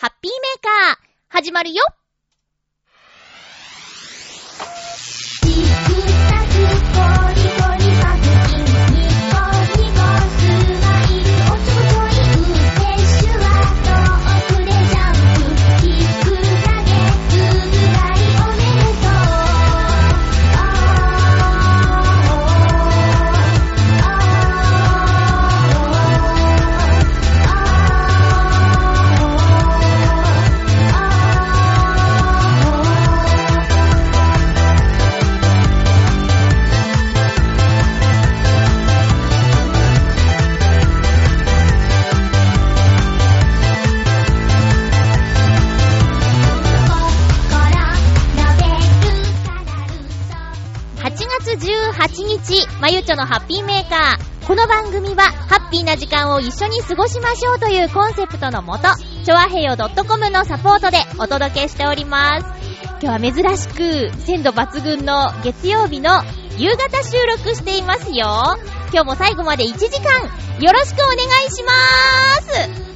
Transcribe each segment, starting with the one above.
ハッピーメーカー、始まるよ。まゆちょのハッピーメーカー。この番組は、ハッピーな時間を一緒に過ごしましょうというコンセプトのもと、ちょわへよ .com のサポートでお届けしております。今日は珍しく、鮮度抜群の月曜日の夕方収録していますよ。今日も最後まで1時間、よろしくお願いしまーす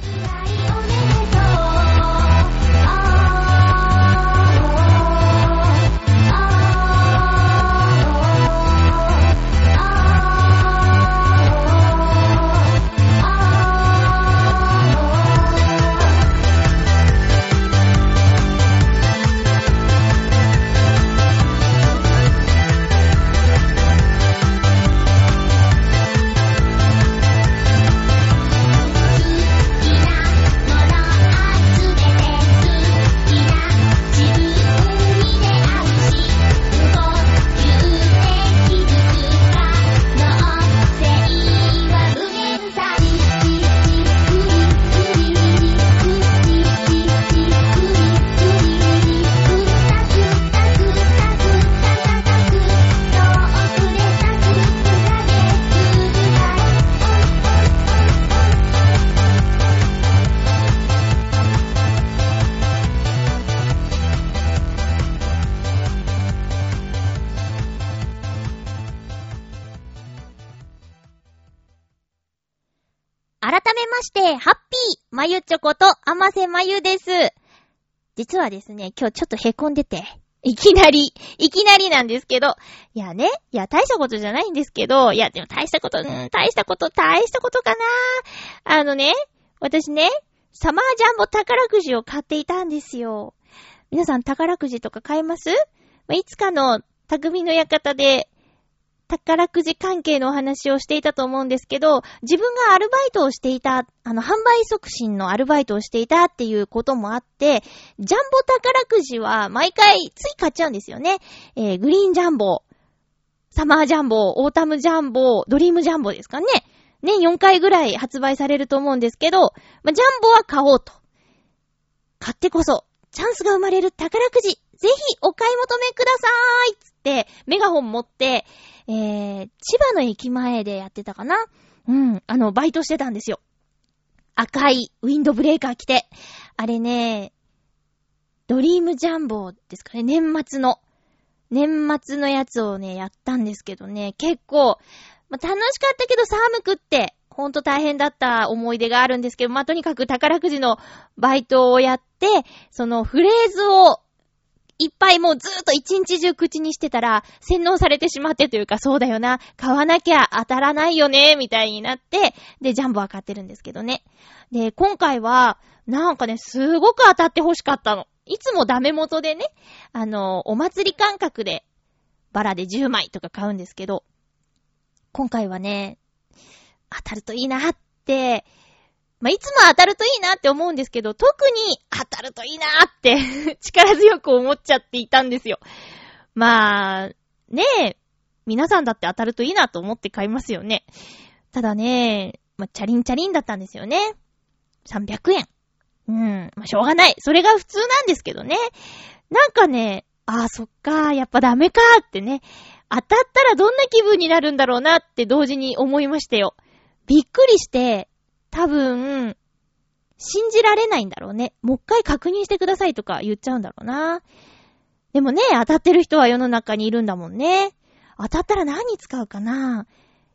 まゆちょこと、あませまゆです。実はですね、今日ちょっと凹んでて、いきなり、いきなりなんですけど、いやね、いや、大したことじゃないんですけど、いや、でも大したこと、うん、大したこと、大したことかなあのね、私ね、サマージャンボ宝くじを買っていたんですよ。皆さん宝くじとか買えます？いつかの匠の館で宝くじ関係のお話をしていたと思うんですけど、自分がアルバイトをしていた、あの、販売促進のアルバイトをしていたっていうこともあって、ジャンボ宝くじは毎回つい買っちゃうんですよね。えー、グリーンジャンボ、サマージャンボ、オータムジャンボ、ドリームジャンボですかね。年4回ぐらい発売されると思うんですけど、ま、ジャンボは買おうと。買ってこそ、チャンスが生まれる宝くじ、ぜひお買い求めくださーいつって、メガホン持って、えー、千葉の駅前でやってたかな？うん、あの、バイトしてたんですよ。赤いウィンドブレーカー着て。あれね、ドリームジャンボですかね、年末の。年末のやつをね、やったんですけどね、結構、ま、楽しかったけど寒くって、ほんと大変だった思い出があるんですけど、まあ、とにかく宝くじのバイトをやって、そのフレーズをいっぱいもうずーっと一日中口にしてたら、洗脳されてしまってというか、そうだよな、買わなきゃ当たらないよね、みたいになって、で、ジャンボは買ってるんですけどね。で、今回は、なんかね、すごく当たって欲しかったの。いつもダメ元でね、あの、お祭り感覚で、バラで10枚とか買うんですけど、今回はね、当たるといいなって、まあ、いつも当たるといいなって思うんですけど、特に当たるといいなって 力強く思っちゃっていたんですよ。まあ、ねえ、皆さんだって当たるといいなと思って買いますよね。ただね、まあ、チャリンチャリンだったんですよね。300円。うん、まあ、しょうがない。それが普通なんですけどね。なんかね、ああ、そっか、やっぱダメかってね。当たったらどんな気分になるんだろうなって同時に思いましたよ。びっくりして、多分、信じられないんだろうね。もう一回確認してくださいとか言っちゃうんだろうな。でもね、当たってる人は世の中にいるんだもんね。当たったら何に使うかな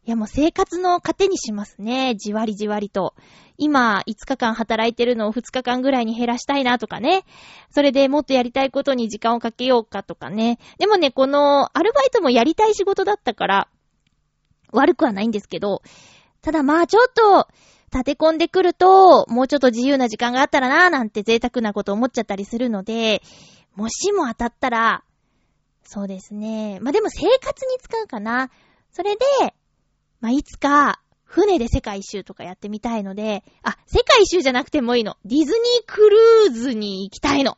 いやもう生活の糧にしますね。じわりじわりと。今、5日間働いてるのを2日間ぐらいに減らしたいなとかね。それでもっとやりたいことに時間をかけようかとかね。でもね、このアルバイトもやりたい仕事だったから、悪くはないんですけど、ただまあちょっと、立て込んでくると、もうちょっと自由な時間があったらなーなんて贅沢なこと思っちゃったりするので、もしも当たったら、そうですね。まあでも生活に使うかな。それで、まあ、いつか、船で世界一周とかやってみたいので、あ、世界一周じゃなくてもいいの。ディズニークルーズに行きたいの。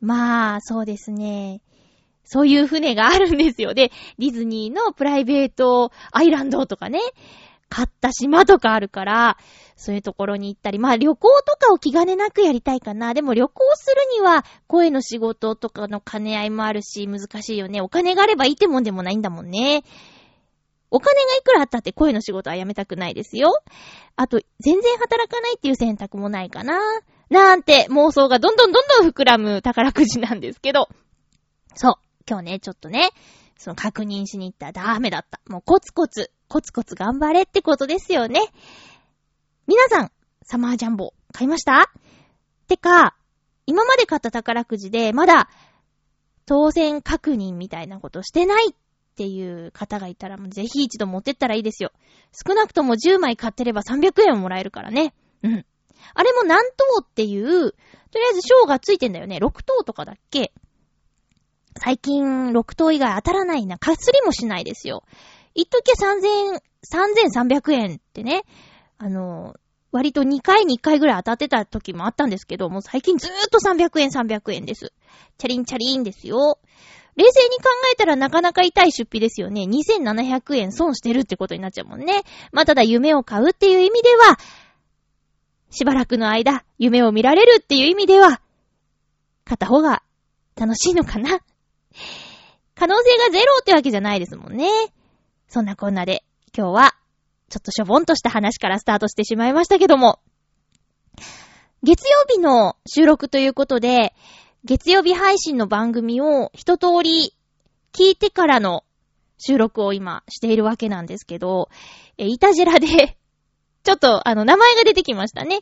まあ、そうですね。そういう船があるんですよ。で、ディズニーのプライベートアイランドとかね、買った島とかあるから、そういうところに行ったり、まあ旅行とかを気兼ねなくやりたいかな。でも旅行するには声の仕事とかの兼ね合いもあるし、難しいよね。お金があればいいってもんでもないんだもんね。お金がいくらあったって声の仕事はやめたくないですよ。あと、全然働かないっていう選択もないかな。なんて妄想がどんどんどんどん膨らむ宝くじなんですけど。そう。今日ね、ちょっとね、その確認しに行ったらダメだった。もうコツコツ、コツコツ頑張れってことですよね。皆さん、サマージャンボ買いました？てか、今まで買った宝くじでまだ当選確認みたいなことしてないっていう方がいたら、ぜひ一度持ってったらいいですよ。少なくとも10枚買ってれば300円もらえるからね。うん。あれも何等っていう、とりあえず賞がついてんだよね。6等とかだっけ？最近6等以外当たらないな。かすりもしないですよ。一時3000、3300円ってね、あの、割と2回に1回ぐらい当たってた時もあったんですけど、もう最近ずーっと300円300円です。チャリンチャリンですよ。冷静に考えたらなかなか痛い出費ですよね。2700円損してるってことになっちゃうもんね。まあ、ただ夢を買うっていう意味では、しばらくの間、夢を見られるっていう意味では、買った方が楽しいのかな。可能性がゼロってわけじゃないですもんね。そんなこんなで、今日は、ちょっとしょぼんとした話からスタートしてしまいましたけども、月曜日の収録ということで、月曜日配信の番組を一通り聞いてからの収録を今しているわけなんですけど、え、いたじらでちょっと、あの、名前が出てきましたね。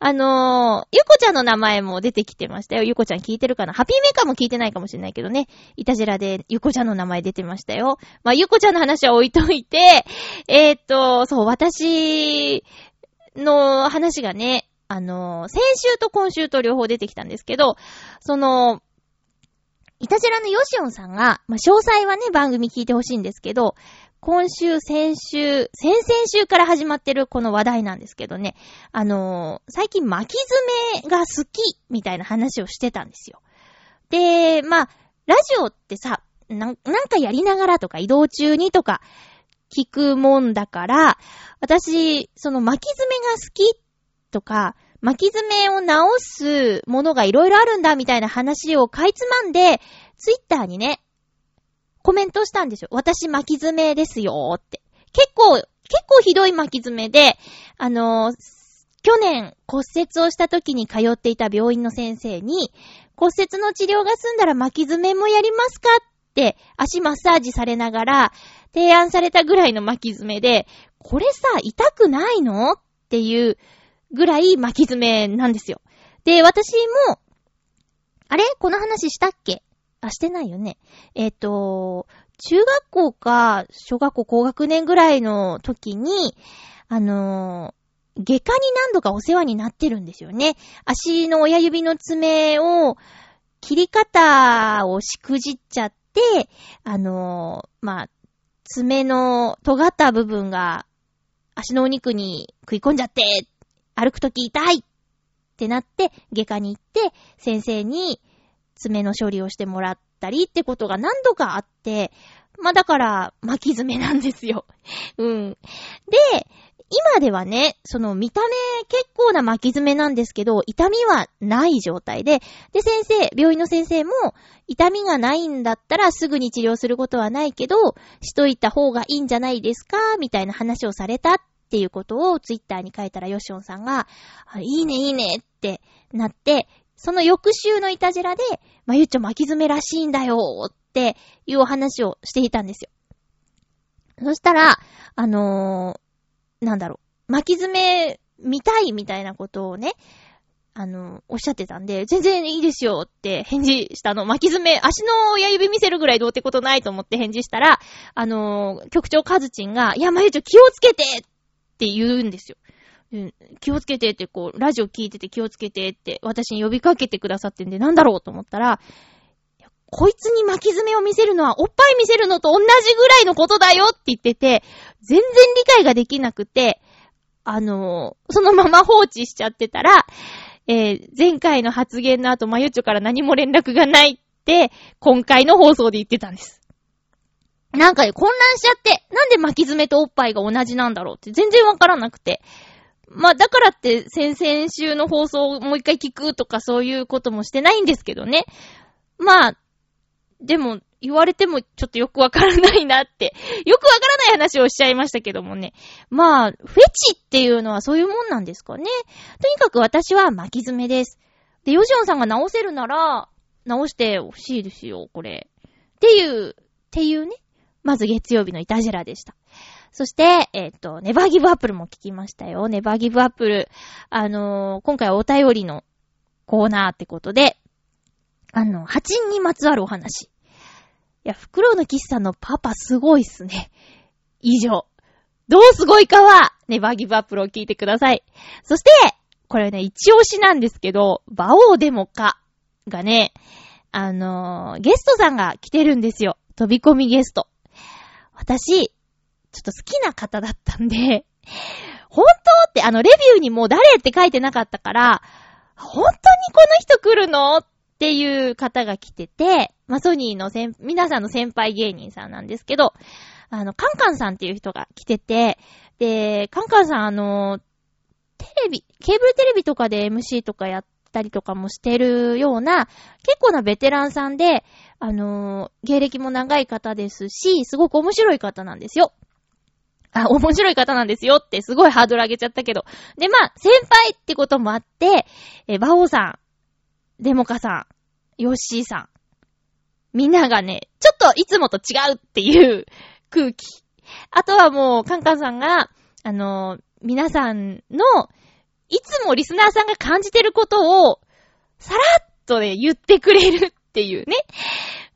あのー、ゆこちゃんの名前も出てきてましたよ。ゆこちゃん聞いてるかな？ハピーメーカーも聞いてないかもしれないけどね。いたじらでゆこちゃんの名前出てましたよ。まあ、ゆこちゃんの話は置いといて、えー、っと、そう、私の話がね、あの、先週と今週と両方出てきたんですけど、その、いたじらのヨシオンさんが、まあ、詳細はね、番組聞いてほしいんですけど、今週、先週、先々週から始まってるこの話題なんですけどね、あのー、最近巻き爪が好きみたいな話をしてたんですよ。で、まあ、ラジオってさ、なんかやりながらとか移動中にとか聞くもんだから、私、その巻き爪が好きとか、巻き爪を直すものがいろいろあるんだみたいな話をかいつまんで、ツイッターにね、コメントしたんですよ。私巻き爪ですよって。結構、結構ひどい巻き爪で、あのー、去年骨折をした時に通っていた病院の先生に、骨折の治療が済んだら巻き爪もやりますかって足マッサージされながら提案されたぐらいの巻き爪で、これさ、痛くないの？っていうぐらい巻き爪なんですよ。で、私も、あれ？この話したっけ？あ、してないよね。えっ、ー、と、中学校か、小学校高学年ぐらいの時に、あのー、外科に何度かお世話になってるんですよね。足の親指の爪を、切り方をしくじっちゃって、あの、まあ、爪の尖った部分が足のお肉に食い込んじゃって、歩くとき痛いってなって、外科に行って、先生に爪の処理をしてもらったりってことが何度かあって、まあだから、巻き爪なんですよ。うん。で、今ではね、その見た目結構な巻き爪なんですけど、痛みはない状態で、で、先生、病院の先生も、痛みがないんだったらすぐに治療することはないけど、しといた方がいいんじゃないですかみたいな話をされたっていうことをツイッターに書いたらヨシオンさんが、いいねいいねってなって、その翌週のいたじらで、まゆっちょ巻き爪らしいんだよっていうお話をしていたんですよ。そしたら、あのー、なんだろう、巻き爪見たいみたいなことをね、あの、おっしゃってたんで、全然いいですよって返事したの。巻き爪、足の親指見せるぐらいどうってことないと思って返事したら、あのー、局長カズチンが、いや、まゆちょ気をつけてって言うんですよ。うん、気をつけてって、こう、ラジオ聞いてて気をつけてって、私に呼びかけてくださってんで、なんだろうと思ったら、こいつに巻き爪を見せるのは、おっぱい見せるのと同じぐらいのことだよって言ってて、全然理解ができなくて、あのー、そのまま放置しちゃってたら、えー、前回の発言の後、まゆちょから何も連絡がないって、今回の放送で言ってたんです。なんかね混乱しちゃって、なんで巻き爪とおっぱいが同じなんだろうって全然わからなくて。まあ、だからって先々週の放送をもう一回聞くとかそういうこともしてないんですけどね。まあ、でも、言われてもちょっとよくわからないなって、よくわからない話をしちゃいましたけどもね。まあ、フェチっていうのはそういうもんなんですかね。とにかく私は巻き爪です。で、ヨジオンさんが直せるなら、直してほしいですよ、これ。っていう、っていうね。まず月曜日のイタジェラでした。そして、えっ、ー、と、ネバーギブアップルも聞きましたよ。ネバーギブアップル。あのー、今回お便りのコーナーってことで、あの、八人にまつわるお話。いや、フクロウのキスさんのパパすごいっすね。以上。どうすごいかは、ネバーギブアップルを聞いてください。そして、これね、一押しなんですけど、バオーデモカがね、あのー、ゲストさんが来てるんですよ。飛び込みゲスト。私、ちょっと好きな方だったんで、本当ってあのレビューにもう誰って書いてなかったから、本当にこの人来るのっていう方が来てて、まあ、ソニーの先、皆さんの先輩芸人さんなんですけど、あの、カンカンさんっていう人が来てて、で、カンカンさんあの、テレビ、ケーブルテレビとかで MC とかやったりとかもしてるような、結構なベテランさんで、あの芸歴も長い方ですし、すごく面白い方なんですよ。あ、面白い方なんですよってすごいハードル上げちゃったけど。で、まあ、先輩ってこともあって、え、バオさん、デモカさん、ヨッシーさん。みんながね、ちょっといつもと違うっていう 空気。あとはもう、カンカンさんが、あの、皆さんの、いつもリスナーさんが感じてることを、さらっとね、言ってくれるっていうね。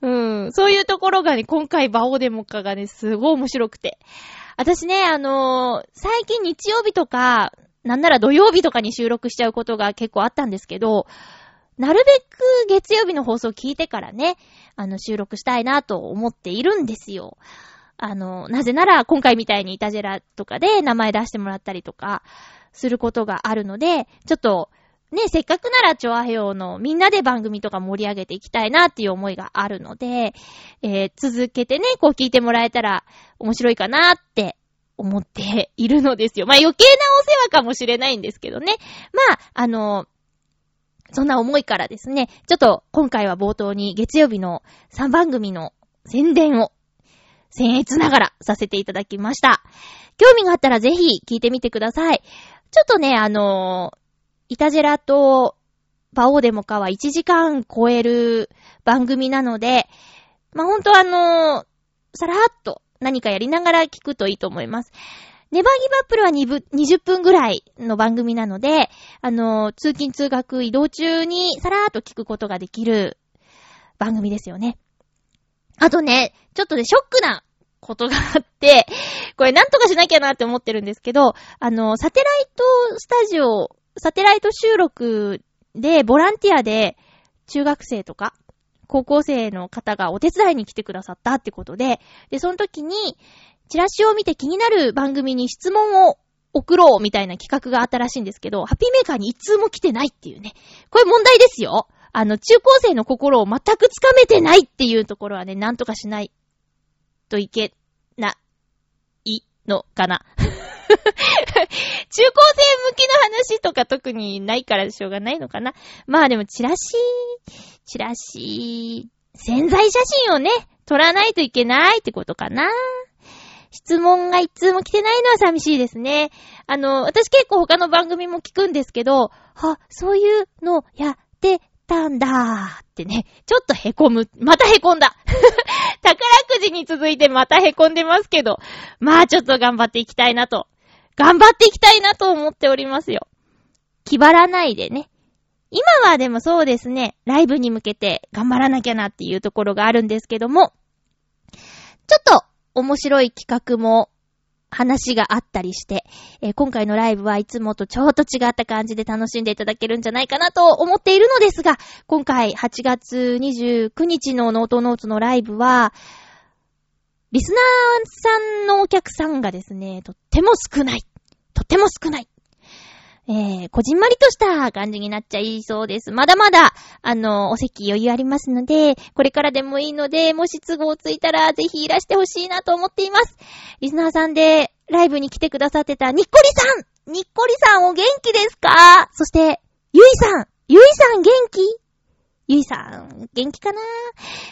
うん。そういうところがね、今回バオデモカがね、すごい面白くて。私ね、あのー、最近日曜日とか、なんなら土曜日とかに収録しちゃうことが結構あったんですけど、なるべく月曜日の放送を聞いてからね、あの、収録したいなと思っているんですよ。あの、なぜなら今回みたいにイタジェラとかで名前出してもらったりとか、することがあるので、ちょっと、ね、せっかくならチョアヘヨのみんなで番組とか盛り上げていきたいなっていう思いがあるので、えー、続けてね、こう聞いてもらえたら面白いかなって思っているのですよ。まあ余計なお世話かもしれないんですけどね。まあ、あの、そんな思いからですね、ちょっと今回は冒頭に月曜日の3番組の宣伝を僭越ながらさせていただきました。興味があったらぜひ聞いてみてください。ちょっとね、あのー、イタジェラとバオーデモカは1時間超える番組なので、まあ、ほんとあのー、さらっと何かやりながら聞くといいと思います。ネバーギブアップルは20分ぐらいの番組なので、あの、通勤通学移動中にさらーっと聞くことができる番組ですよね。あとね、ちょっとね、ショックなことがあって、これなんとかしなきゃなって思ってるんですけど、あの、サテライトスタジオ、サテライト収録で、ボランティアで、中学生とか、高校生の方がお手伝いに来てくださったってことで、で、その時に、チラシを見て気になる番組に質問を送ろうみたいな企画があったらしいんですけど、ハッピーメーカーに一通も来てないっていうね。これ問題ですよ。あの、中高生の心を全くつかめてないっていうところはね、なんとかしないといけないのかな。中高生向きの話とか特にないからしょうがないのかな。まあでもチラシ、チラシ、潜在写真をね、撮らないといけないってことかな。質問が一通も来てないのは寂しいですね。あの、私結構他の番組も聞くんですけど、は、そういうのやってたんだってね、ちょっと凹む。また凹んだ。宝くじに続いてまた凹んでますけど、まあちょっと頑張っていきたいなと。頑張っていきたいなと思っておりますよ。気張らないでね。今はでもそうですね、ライブに向けて頑張らなきゃなっていうところがあるんですけども、ちょっと面白い企画も話があったりして、えー、今回のライブはいつもとちょっと違った感じで楽しんでいただけるんじゃないかなと思っているのですが、今回8月29日のノートノーツのライブは、リスナーさんのお客さんがですね、とっても少ない。とっても少ない。えー、こじんまりとした感じになっちゃいそうです。まだまだ、あの、お席余裕ありますので、これからでもいいので、もし都合ついたら、ぜひいらしてほしいなと思っています。リスナーさんで、ライブに来てくださってた、にっこりさんにっこりさんお元気ですか？そして、ゆいさんゆいさん元気？ゆいさん、元気かな？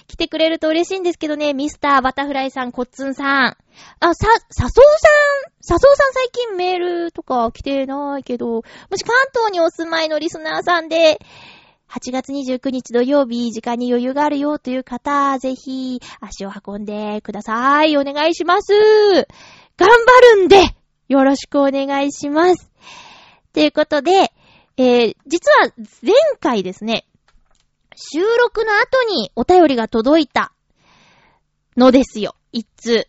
来てくれると嬉しいんですけどね、ミスターバタフライさん、コッツンさん。あ、さ、さそうさん、さそうさん最近メールとか来てないけど、もし関東にお住まいのリスナーさんで、8月29日土曜日、時間に余裕があるよという方、ぜひ、足を運んでください。お願いします。頑張るんで、よろしくお願いします。ということで、えー、実は前回ですね、収録の後にお便りが届いたのですよ。一通。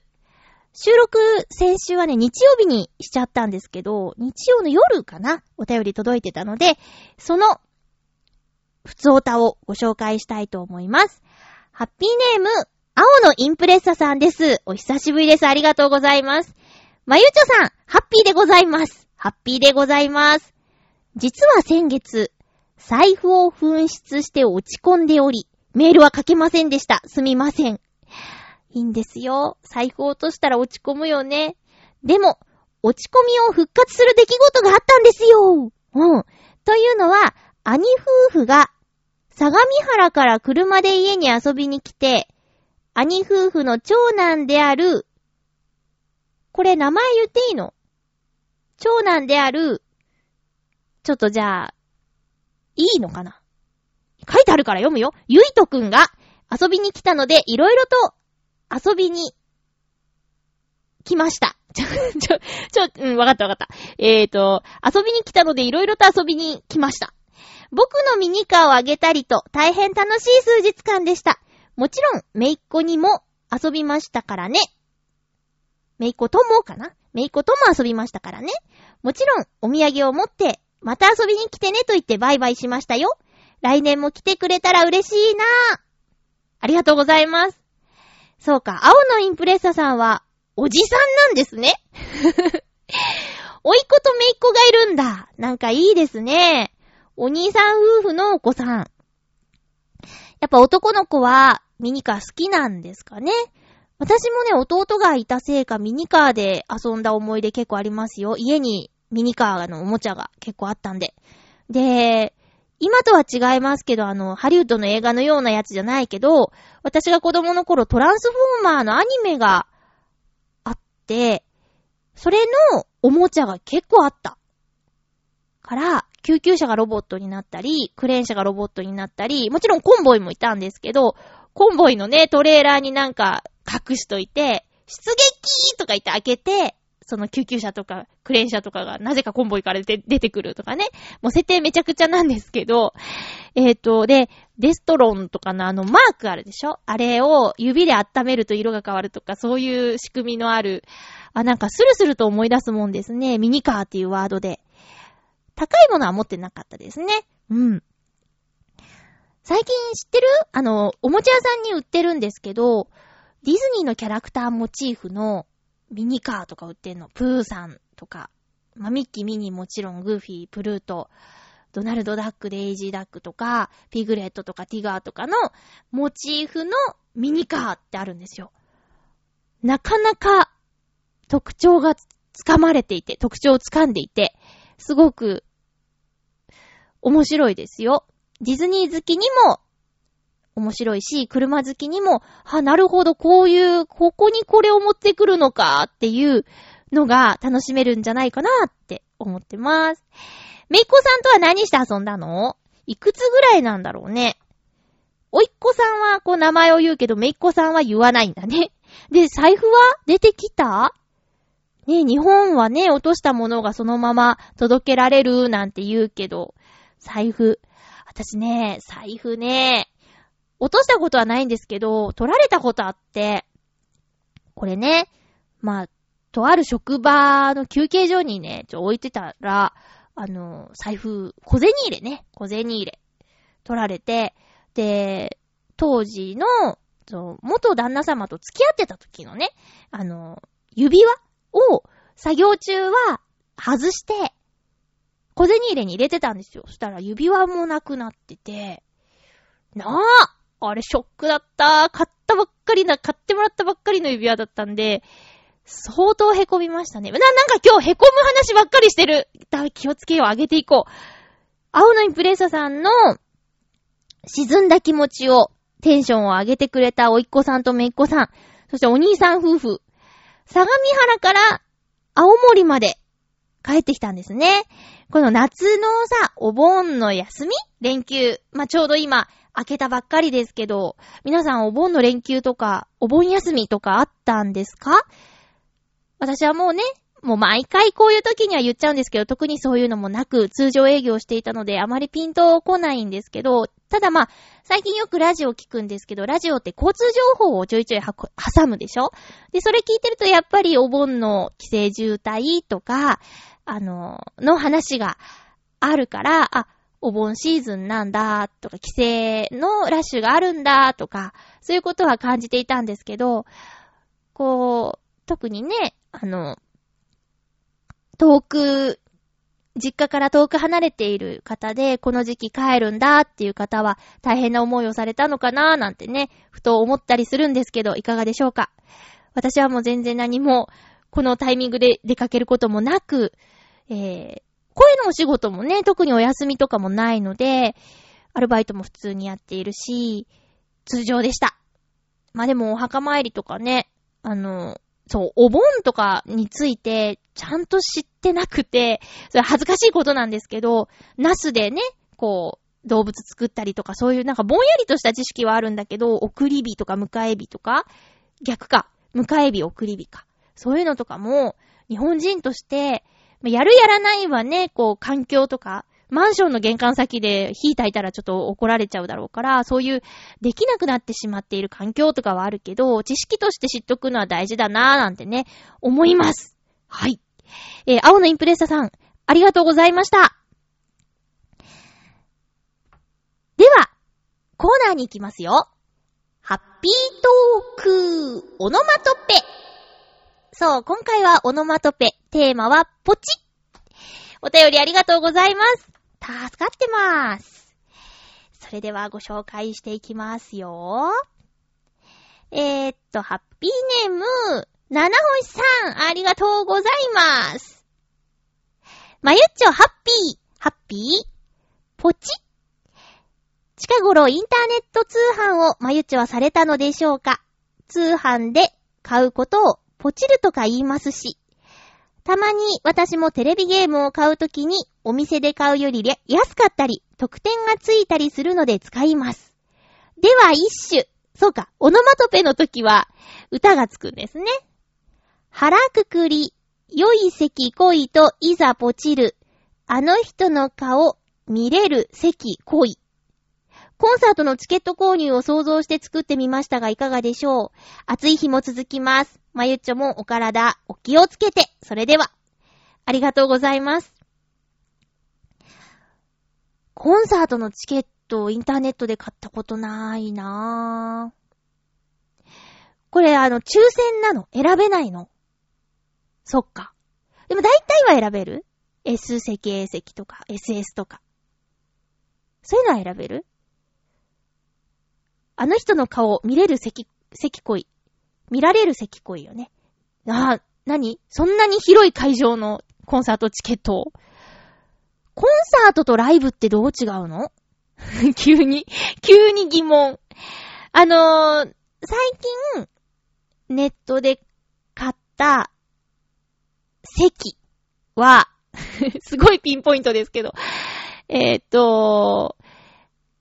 収録、先週はね、日曜日にしちゃったんですけど、日曜の夜かなお便り届いてたので、その、普通歌をご紹介したいと思います。ハッピーネーム、青のインプレッサさんです。お久しぶりです。ありがとうございます。まゆちょさん、ハッピーでございます。ハッピーでございます。実は先月、財布を紛失して落ち込んでおり、メールは書けませんでした。すみません。いいんですよ。財布を落としたら落ち込むよね。でも、落ち込みを復活する出来事があったんですよ。うん。というのは、兄夫婦が、相模原から車で家に遊びに来て、兄夫婦の長男である、これ名前言っていいの？長男である、ちょっとじゃあ、いいのかな？書いてあるから読むよ。ゆいとくんが遊びに来たので、いろいろと遊びに来ました。ちょ、ちょ、ちょ、うん、わかったわかった。えーと、遊びに来たのでいろいろと遊びに来ました。僕のミニカーをあげたりと大変楽しい数日間でした。もちろん、めいっ子にも遊びましたからね。めいっ子ともかな？めいっ子とも遊びましたからね。もちろん、お土産を持ってまた遊びに来てねと言ってバイバイしましたよ。来年も来てくれたら嬉しいなありがとうございます。そうか、青のインプレッサさんは、おじさんなんですね。おいっ子とめいっ子がいるんだ。なんかいいですね。お兄さん夫婦のお子さん。やっぱ男の子はミニカー好きなんですかね。私もね、弟がいたせいかミニカーで遊んだ思い出結構ありますよ。家にミニカーのおもちゃが結構あったんで。で、今とは違いますけど、あの、ハリウッドの映画のようなやつじゃないけど、私が子供の頃トランスフォーマーのアニメがあって、それのおもちゃが結構あった。から、救急車がロボットになったり、クレーン車がロボットになったり、もちろんコンボイもいたんですけど、コンボイのね、トレーラーになんか隠しといて、出撃とか言って開けて、その救急車とかクレーン車とかがなぜかコンボイから出てくるとかね。もう設定めちゃくちゃなんですけど、えっ、ー、と、で、デストロンとかのあのマークあるでしょ？あれを指で温めると色が変わるとか、そういう仕組みのある、あ、なんかスルスルと思い出すもんですね。ミニカーっていうワードで。高いものは持ってなかったですね。うん。最近知ってる？あの、おもちゃ屋さんに売ってるんですけど、ディズニーのキャラクターモチーフのミニカーとか売ってんの。プーさんとか。まあ、ミッキー、ミニーもちろん、グーフィー、プルート、ドナルドダック、デイジーダックとか、ピグレットとかティガーとかのモチーフのミニカーってあるんですよ。なかなか特徴がつかまれていて、特徴をつかんでいて、すごく面白いですよ。ディズニー好きにも面白いし、車好きにも、は、なるほど、こういう、ここにこれを持ってくるのかっていうのが楽しめるんじゃないかなって思ってます。めいっこさんとは何して遊んだの？いくつぐらいなんだろうね。おいっ子さんはこう名前を言うけど、めいっ子さんは言わないんだね。で、財布は出てきた？ね、日本はね、落としたものがそのまま届けられるなんて言うけど、財布。私ね、財布ね、落としたことはないんですけど、取られたことあって、これね、まあ、とある職場の休憩所にね、ちょ、置いてたら、あの、財布、小銭入れね、小銭入れ、取られて、で、当時の、そ元旦那様と付き合ってた時のね、あの、指輪を作業中は外して、小銭入れに入れてたんですよ。そしたら指輪もなくなってて、なああれショックだった。買ったばっかりな、買ってもらったばっかりの指輪だったんで、相当凹みましたね。な、なんか今日凹む話ばっかりしてる。だ、気をつけよう、上げていこう。青のインプレッサさんの沈んだ気持ちを、テンションを上げてくれたおいっ子さんとめいっ子さん、そしてお兄さん夫婦、相模原から青森まで帰ってきたんですね。この夏のさ、お盆の休み？連休。まあ、ちょうど今、開けたばっかりですけど、皆さんお盆の連休とか、お盆休みとかあったんですか？私はもうね、もう毎回こういう時には言っちゃうんですけど、特にそういうのもなく、通常営業していたので、あまりピンと来ないんですけど、ただまあ、最近よくラジオ聞くんですけど、ラジオって交通情報をちょいちょい挟むでしょ？で、それ聞いてるとやっぱりお盆の規制渋滞とか、あの、の話があるから、あ、お盆シーズンなんだ、とか、規制のラッシュがあるんだ、とか、そういうことは感じていたんですけど、こう、特にね、あの、遠く、実家から遠く離れている方で、この時期帰るんだっていう方は大変な思いをされたのかなーなんてね、ふと思ったりするんですけど、いかがでしょうか。私はもう全然何も、このタイミングで出かけることもなく、えー、声のお仕事もね、特にお休みとかもないので、アルバイトも普通にやっているし、通常でした。まあでもお墓参りとかね、あの、そう、お盆とかについて、ちゃんと知ってなくて、それ恥ずかしいことなんですけど、ナスでね、こう、動物作ったりとか、そういうなんかぼんやりとした知識はあるんだけど、送り火とか迎え火とか、逆か、迎え火送り火か。そういうのとかも、日本人として、やるやらないはね、こう、環境とか、マンションの玄関先で火焚いたらちょっと怒られちゃうだろうから、そういうできなくなってしまっている環境とかはあるけど、知識として知っとくのは大事だなぁなんてね、思います。はい。えー、青のインプレッサさん、ありがとうございました。では、コーナーに行きますよ。ハッピートーク、オノマトペ。そう、今回はオノマトペ。テーマは、ポチお便りありがとうございます。助かってまーす。それではご紹介していきますよ。えー、っと、ハッピーネーム、七星さん、ありがとうございます。まゆっちょ、ハッピー、ハッピー、ポチ？近頃インターネット通販をまゆっちょはされたのでしょうか？通販で買うことをポチるとか言いますし、たまに私もテレビゲームを買うときにお店で買うより安かったり特典がついたりするので使います。では一種。そうか、オノマトペの時は歌がつくんですね。腹くくり、良い席恋といざポチる。あの人の顔見れる席恋。コンサートのチケット購入を想像して作ってみましたがいかがでしょう？暑い日も続きます。まゆっちょもお体お気をつけて。それでは、ありがとうございます。コンサートのチケットをインターネットで買ったことないなぁ。これあの、抽選なの？選べないの？そっか。でも大体は選べる ?S 席 A 席とか SS とか。そういうのは選べる？あの人の顔見れる席、席恋。見られる席恋よね。ああ、なにそんなに広い会場のコンサートチケットを？コンサートとライブってどう違うの？急に、急に疑問。あのー、最近、ネットで買った席は すごいピンポイントですけど、えっ、ー、と、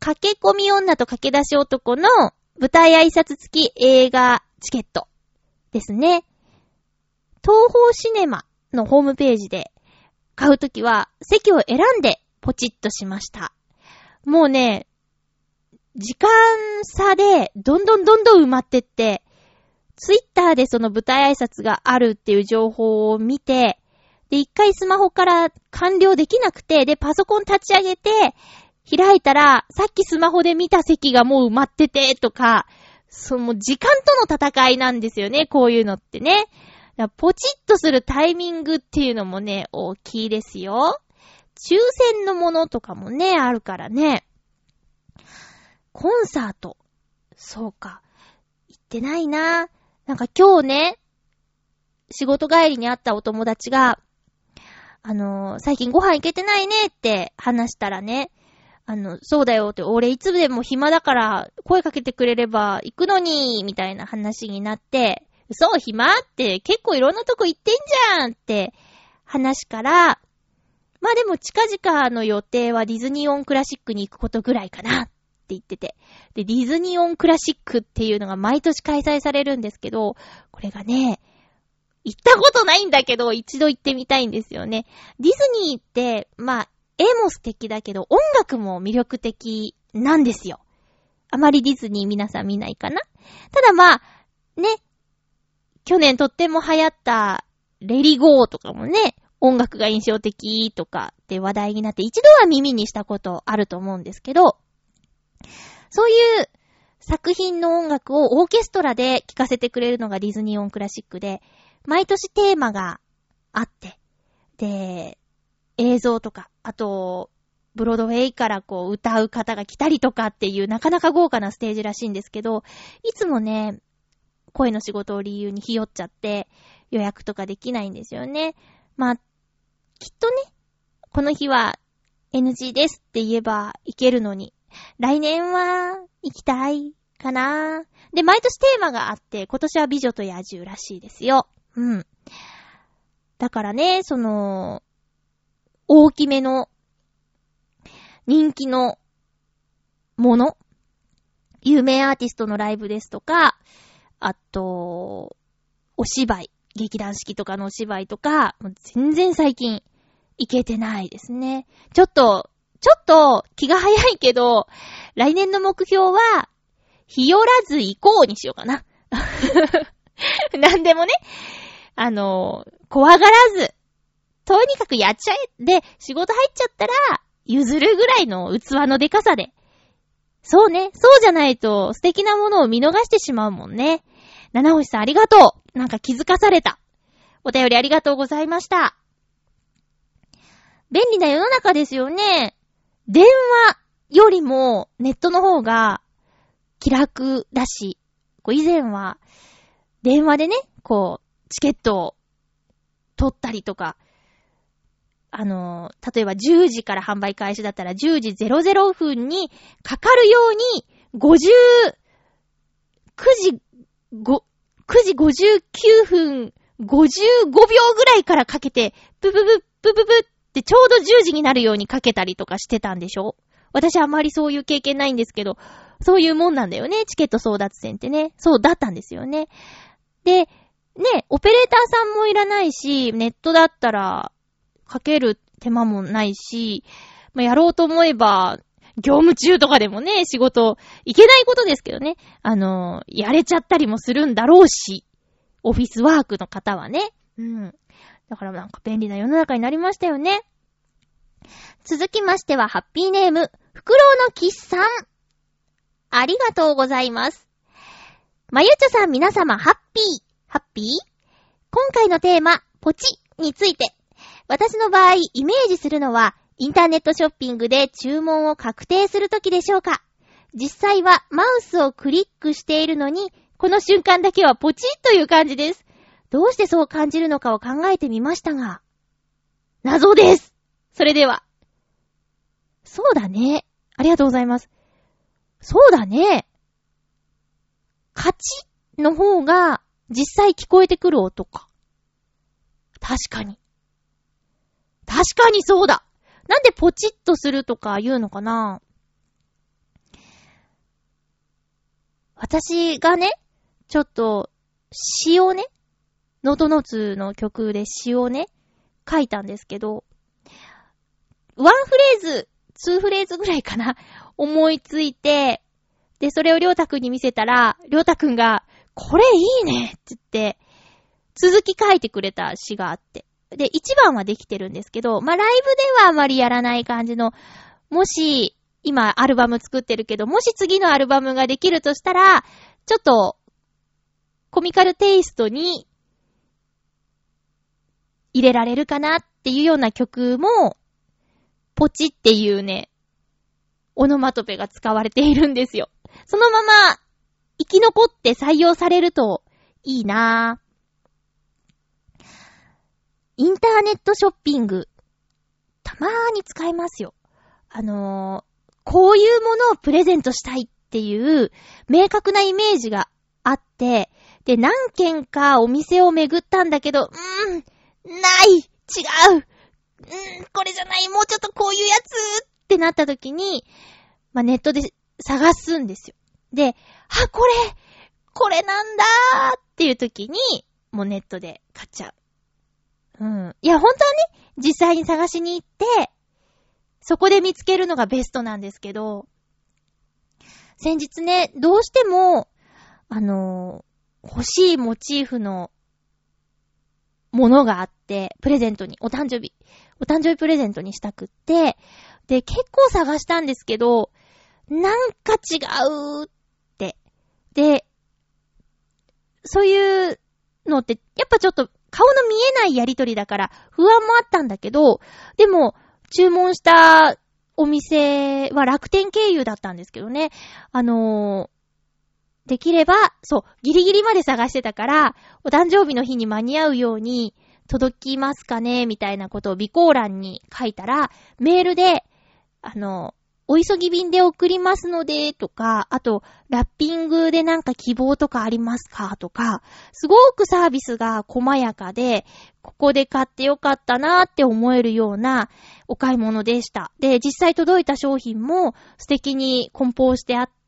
駆け込み女と駆け出し男の舞台挨拶付き映画チケットですね。東方シネマのホームページで買うときは席を選んでポチッとしました。もうね、時間差でどんどんどんどん埋まってって、ツイッターでその舞台挨拶があるっていう情報を見て、で、一回スマホから完了できなくて、で、パソコン立ち上げて、開いたら、さっきスマホで見た席がもう埋まってて、とか、その時間との戦いなんですよね、こういうのってね。ポチッとするタイミングっていうのもね、大きいですよ。抽選のものとかもね、あるからね。コンサート。そうか。行ってないな。なんか今日ね、仕事帰りに会ったお友達が、あのー、最近ご飯行けてないねって話したらね、あの、そうだよって、俺いつでも暇だから声かけてくれれば行くのに、みたいな話になって、そう、暇って結構いろんなとこ行ってんじゃんって話から、まあでも近々の予定はディズニーオンクラシックに行くことぐらいかなって言ってて。で、ディズニーオンクラシックっていうのが毎年開催されるんですけど、これがね、行ったことないんだけど、一度行ってみたいんですよね。ディズニーって、まあ、絵も素敵だけど、音楽も魅力的なんですよ。あまりディズニー皆さん見ないかなただまあ、ね、去年とっても流行った、レリゴーとかもね、音楽が印象的とかって話題になって一度は耳にしたことあると思うんですけど、そういう作品の音楽をオーケストラで聴かせてくれるのがディズニーオンクラシックで、毎年テーマがあって、で、映像とか、あと、ブロードウェイからこう歌う方が来たりとかっていうなかなか豪華なステージらしいんですけど、いつもね、声の仕事を理由にひよっちゃって予約とかできないんですよね。まあ、きっとね、この日は NG ですって言えばいけるのに、来年は行きたいかな。で、毎年テーマがあって、今年は美女と野獣らしいですよ。うん。だからね、その、大きめの、人気のもの、有名アーティストのライブですとか、あと、お芝居、劇団四季とかのお芝居とか、全然最近、いけてないですね。ちょっと、ちょっと気が早いけど、来年の目標は、日和らず行こうにしようかな。なんでもね、あの、怖がらず、とにかくやっちゃえ。で、仕事入っちゃったら、譲るぐらいの器のデカさで。そうね。そうじゃないと素敵なものを見逃してしまうもんね。七星さんありがとう。なんか気づかされた。お便りありがとうございました。便利な世の中ですよね。電話よりもネットの方が気楽だし、こう以前は電話でね、こう、チケットを取ったりとか、あの、例えば10時から販売開始だったら10時00分にかかるように50、9時、5、9時59分55秒ぐらいからかけて、ブブブ、ブブブってちょうど10時になるようにかけたりとかしてたんでしょ？私あまりそういう経験ないんですけど、そういうもんなんだよね。チケット争奪戦ってね。そうだったんですよね。で、ね、オペレーターさんもいらないし、ネットだったら、かける手間もないし、まあ、やろうと思えば、業務中とかでもね、仕事、いけないことですけどね、あの、やれちゃったりもするんだろうし、オフィスワークの方はね。うん。だからなんか便利な世の中になりましたよね。続きましては、ハッピーネーム、フクロウのキッさん。ありがとうございます。まゆちょさん皆様、ハッピー、ハッピー？今回のテーマ、ポチについて。私の場合、イメージするのは、インターネットショッピングで注文を確定するときでしょうか実際はマウスをクリックしているのに、この瞬間だけはポチッという感じです。どうしてそう感じるのかを考えてみましたが、謎ですそれでは。そうだね。ありがとうございます。そうだね。カチッの方が実際聞こえてくる音か。確かに。確かにそうだなんでポチッとするとか言うのかな？私がね、ちょっと詩をね、ノートノーツの曲で詩をね、書いたんですけど、ワンフレーズ、ツーフレーズぐらいかな、思いついて、で、それをりょうたくんに見せたら、りょうたくんが、これいいねって言って、続き書いてくれた詩があって。で、一番はできてるんですけど、まあ、ライブではあまりやらない感じの、もし、今アルバム作ってるけど、もし次のアルバムができるとしたら、ちょっと、コミカルテイストに入れられるかなっていうような曲も、ポチっていうね、オノマトペが使われているんですよ。そのまま生き残って採用されるといいなぁ。インターネットショッピング、たまーに使えますよ。あのー、こういうものをプレゼントしたいっていう明確なイメージがあって、で、何件かお店を巡ったんだけど、うーん、ない違ううーん、これじゃないもうちょっとこういうやつってなった時に、まあ、ネットで探すんですよ。で、あ、これこれなんだーっていう時に、もうネットで買っちゃう。うん。いや、本当はね、実際に探しに行って、そこで見つけるのがベストなんですけど、先日ね、どうしても、あのー、欲しいモチーフのものがあって、プレゼントに、お誕生日、お誕生日プレゼントにしたくって、で、結構探したんですけど、なんか違うって。で、そういうのって、やっぱちょっと顔の見えないやりとりだから不安もあったんだけど、でも、注文したお店は楽天経由だったんですけどね。あのー、できれば、そう、ギリギリまで探してたから、お誕生日の日に間に合うように、届きますかねみたいなことを備考欄に書いたら、メールで、あの、お急ぎ便で送りますので、とか、あと、ラッピングでなんか希望とかありますかとか、すごくサービスが細やかで、ここで買ってよかったなーって思えるようなお買い物でした。で、実際届いた商品も素敵に梱包してあって、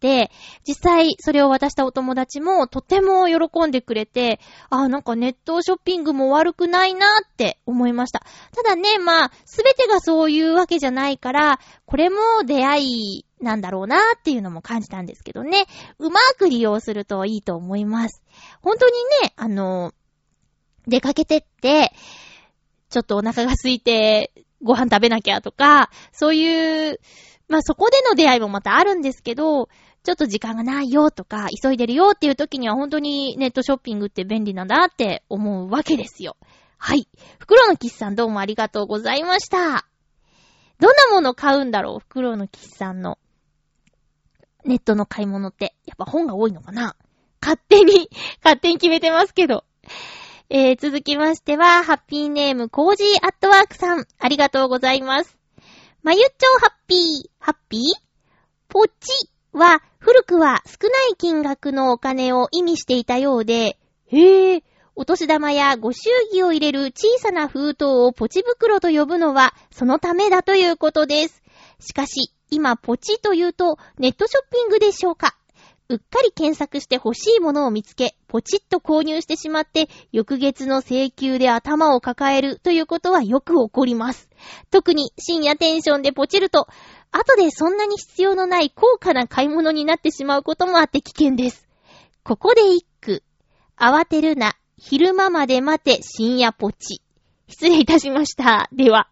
実際それを渡したお友達もとても喜んでくれて、あ、なんかネットショッピングも悪くないなって思いました。ただね、まあ、すべてがそういうわけじゃないから、これも出会いなんだろうなっていうのも感じたんですけどね。うまく利用するといいと思います。本当にね、あの、出かけてって、ちょっとお腹が空いてご飯食べなきゃとか、そういう、まあ、そこでの出会いもまたあるんですけど、ちょっと時間がないよとか、急いでるよっていう時には本当にネットショッピングって便利なんだって思うわけですよ。はい。袋のキスさんどうもありがとうございました。どんなもの買うんだろう？袋のキスさんの。ネットの買い物って。やっぱ本が多いのかな？勝手に 勝手に決めてますけど。えー、続きましては、ハッピーネーム、コージーアットワークさん、ありがとうございます。まゆっちょハッピー、ハッピー？ポチは、古くは少ない金額のお金を意味していたようで、へぇ、お年玉やご祝儀を入れる小さな封筒をポチ袋と呼ぶのは、そのためだということです。しかし、今ポチというと、ネットショッピングでしょうかうっかり検索して欲しいものを見つけ、ポチッと購入してしまって、翌月の請求で頭を抱えるということはよく起こります。特に深夜テンションでポチると、後でそんなに必要のない高価な買い物になってしまうこともあって危険です。ここで一句。慌てるな。昼間まで待て深夜ポチ。失礼いたしました。では。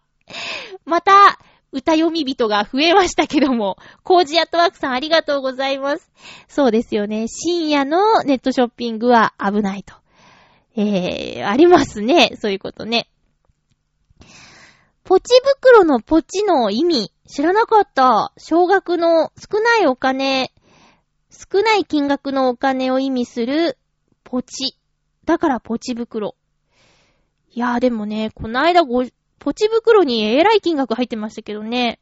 また、歌読み人が増えましたけども、コージアットワークさんありがとうございます。そうですよね。深夜のネットショッピングは危ないと。えー、ありますね。そういうことね。ポチ袋のポチの意味、知らなかった。少額の少ないお金、少ない金額のお金を意味するポチ。だからポチ袋。いやーでもね、こないだご、ポチ袋にえらい金額入ってましたけどね。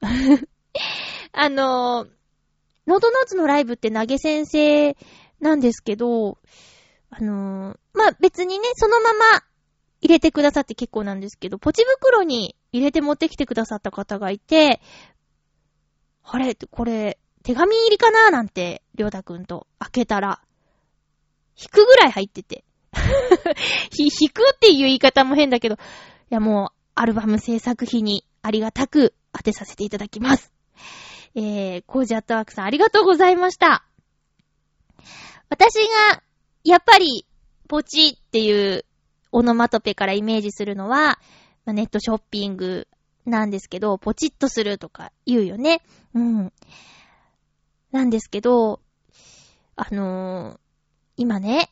あのー、ノートノーツのライブって投げ先生なんですけど、あのー、まあ、別にね、そのまま入れてくださって結構なんですけど、ポチ袋に入れて持ってきてくださった方がいて、あれ、これ、手紙入りかな？ーなんて、りょうたくんと開けたら、引くぐらい入ってて。引くっていう言い方も変だけど、いやもう、アルバム制作費にありがたく当てさせていただきます。えー、コージアットワークさんありがとうございました。私が、やっぱり、ポチっていうオノマトペからイメージするのは、まあ、ネットショッピングなんですけど、ポチッとするとか言うよね。うん。なんですけど、あのー、今ね、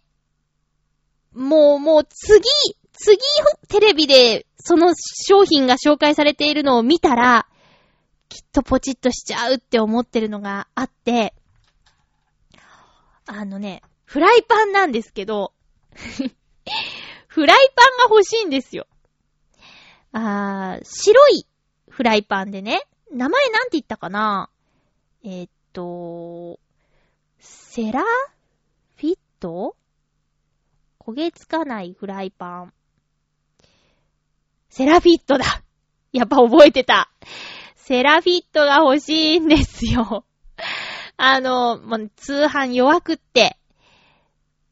もう、もう次、次、テレビでその商品が紹介されているのを見たら、きっとポチッとしちゃうって思ってるのがあって、あのね、フライパンなんですけど、フライパンが欲しいんですよ。あー、白いフライパンでね、名前なんて言ったかな？えー、っと、セラフィット？焦げつかないフライパン。セラフィットだやっぱ覚えてた。セラフィットが欲しいんですよ。あの、もう通販弱くって。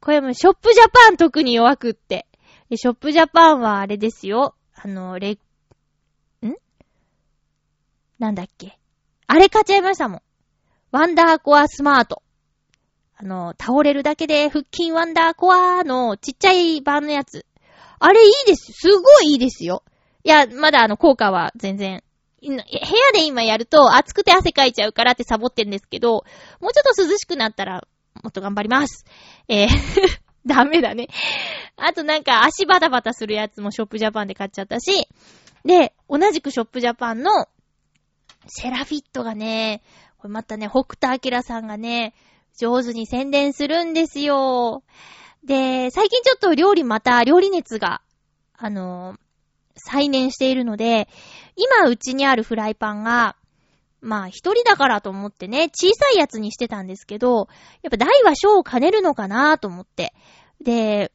これもショップジャパン特に弱くって。ショップジャパンはあれですよ。あの、レ、ん？なんだっけ？あれ買っちゃいましたもん。ワンダーコアスマート。あの、倒れるだけで腹筋ワンダーコアのちっちゃい版のやつ。あれいいです。すごいいいですよ。いや、まだあの効果は全然部屋で今やると暑くて汗かいちゃうからってサボってんですけど、もうちょっと涼しくなったらもっと頑張ります。えー ダメだね。あとなんか足バタバタするやつもショップジャパンで買っちゃったし、で、同じくショップジャパンのセラフィットがね、これまたね、北田明さんがね、上手に宣伝するんですよ。で、最近ちょっと料理また料理熱が、あの再燃しているので、今うちにあるフライパンが、まあ一人だからと思ってね、小さいやつにしてたんですけど、やっぱ大は小を兼ねるのかなと思って。で、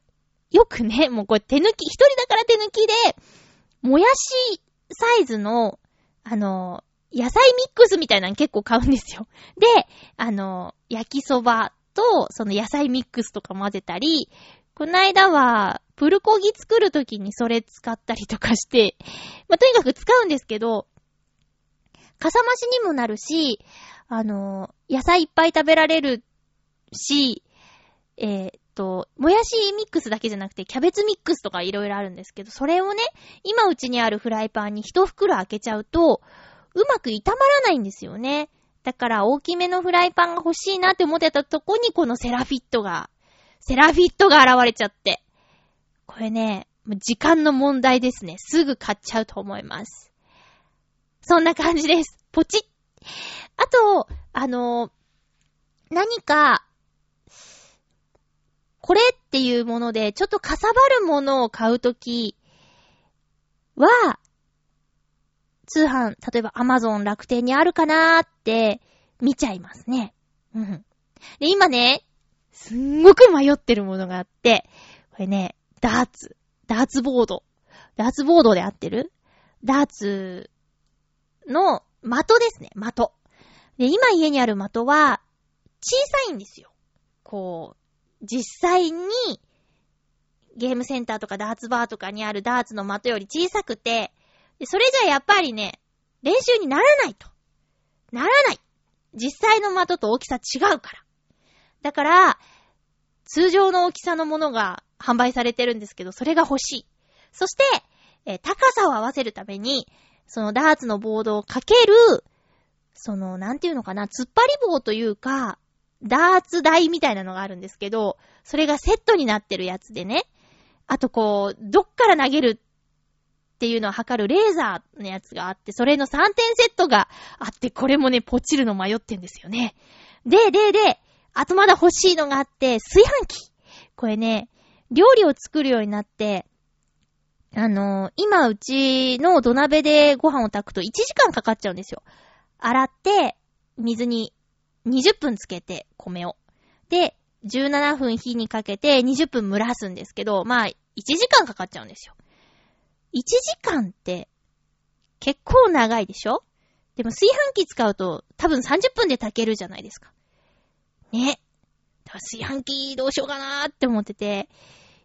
よくね、もうこれ手抜き、一人だから手抜きで、もやしサイズの、あの、野菜ミックスみたいなの結構買うんですよ。で、あの、焼きそばと、その野菜ミックスとか混ぜたり、こないだは、プルコギ作るときにそれ使ったりとかして、まあ、とにかく使うんですけど、かさ増しにもなるし、あの野菜いっぱい食べられるし、えー、っと、もやしミックスだけじゃなくて、キャベツミックスとかいろいろあるんですけど、それをね、今うちにあるフライパンに一袋開けちゃうと、うまく炒まらないんですよね。だから大きめのフライパンが欲しいなって思ってたとこにこのセラフィットがセラフィットが現れちゃって。これね、時間の問題ですね。すぐ買っちゃうと思います。そんな感じです。ポチッ。あと、あの、何か、これっていうもので、ちょっとかさばるものを買うときは、通販、例えばアマゾン楽天にあるかなーって見ちゃいますね。うん。で、今ね、すんごく迷ってるものがあって、これね、ダーツ。ダーツボード。ダーツボードで合ってる？ダーツの的ですね、的。で、今家にある的は、小さいんですよ。こう、実際に、ゲームセンターとかダーツバーとかにあるダーツの的より小さくて、でそれじゃやっぱりね、練習にならないと。ならない。実際の的と大きさ違うから。だから、通常の大きさのものが販売されてるんですけど、それが欲しい。そして、え、高さを合わせるために、そのダーツのボードをかける、その、なんていうのかな、突っ張り棒というか、ダーツ台みたいなのがあるんですけど、それがセットになってるやつでね。あとこう、どっから投げるっていうのを測るレーザーのやつがあって、それの3点セットがあって、これもね、ポチるの迷ってんですよね。で、で、で、あとまだ欲しいのがあって、炊飯器。これね、料理を作るようになって、あのー、今うちの土鍋でご飯を炊くと1時間かかっちゃうんですよ。洗って、水に20分つけて、米を。で、17分火にかけて20分蒸らすんですけど、まあ、1時間かかっちゃうんですよ。1時間って結構長いでしょ？でも炊飯器使うと多分30分で炊けるじゃないですか。ね。炊飯器どうしようかなーって思ってて。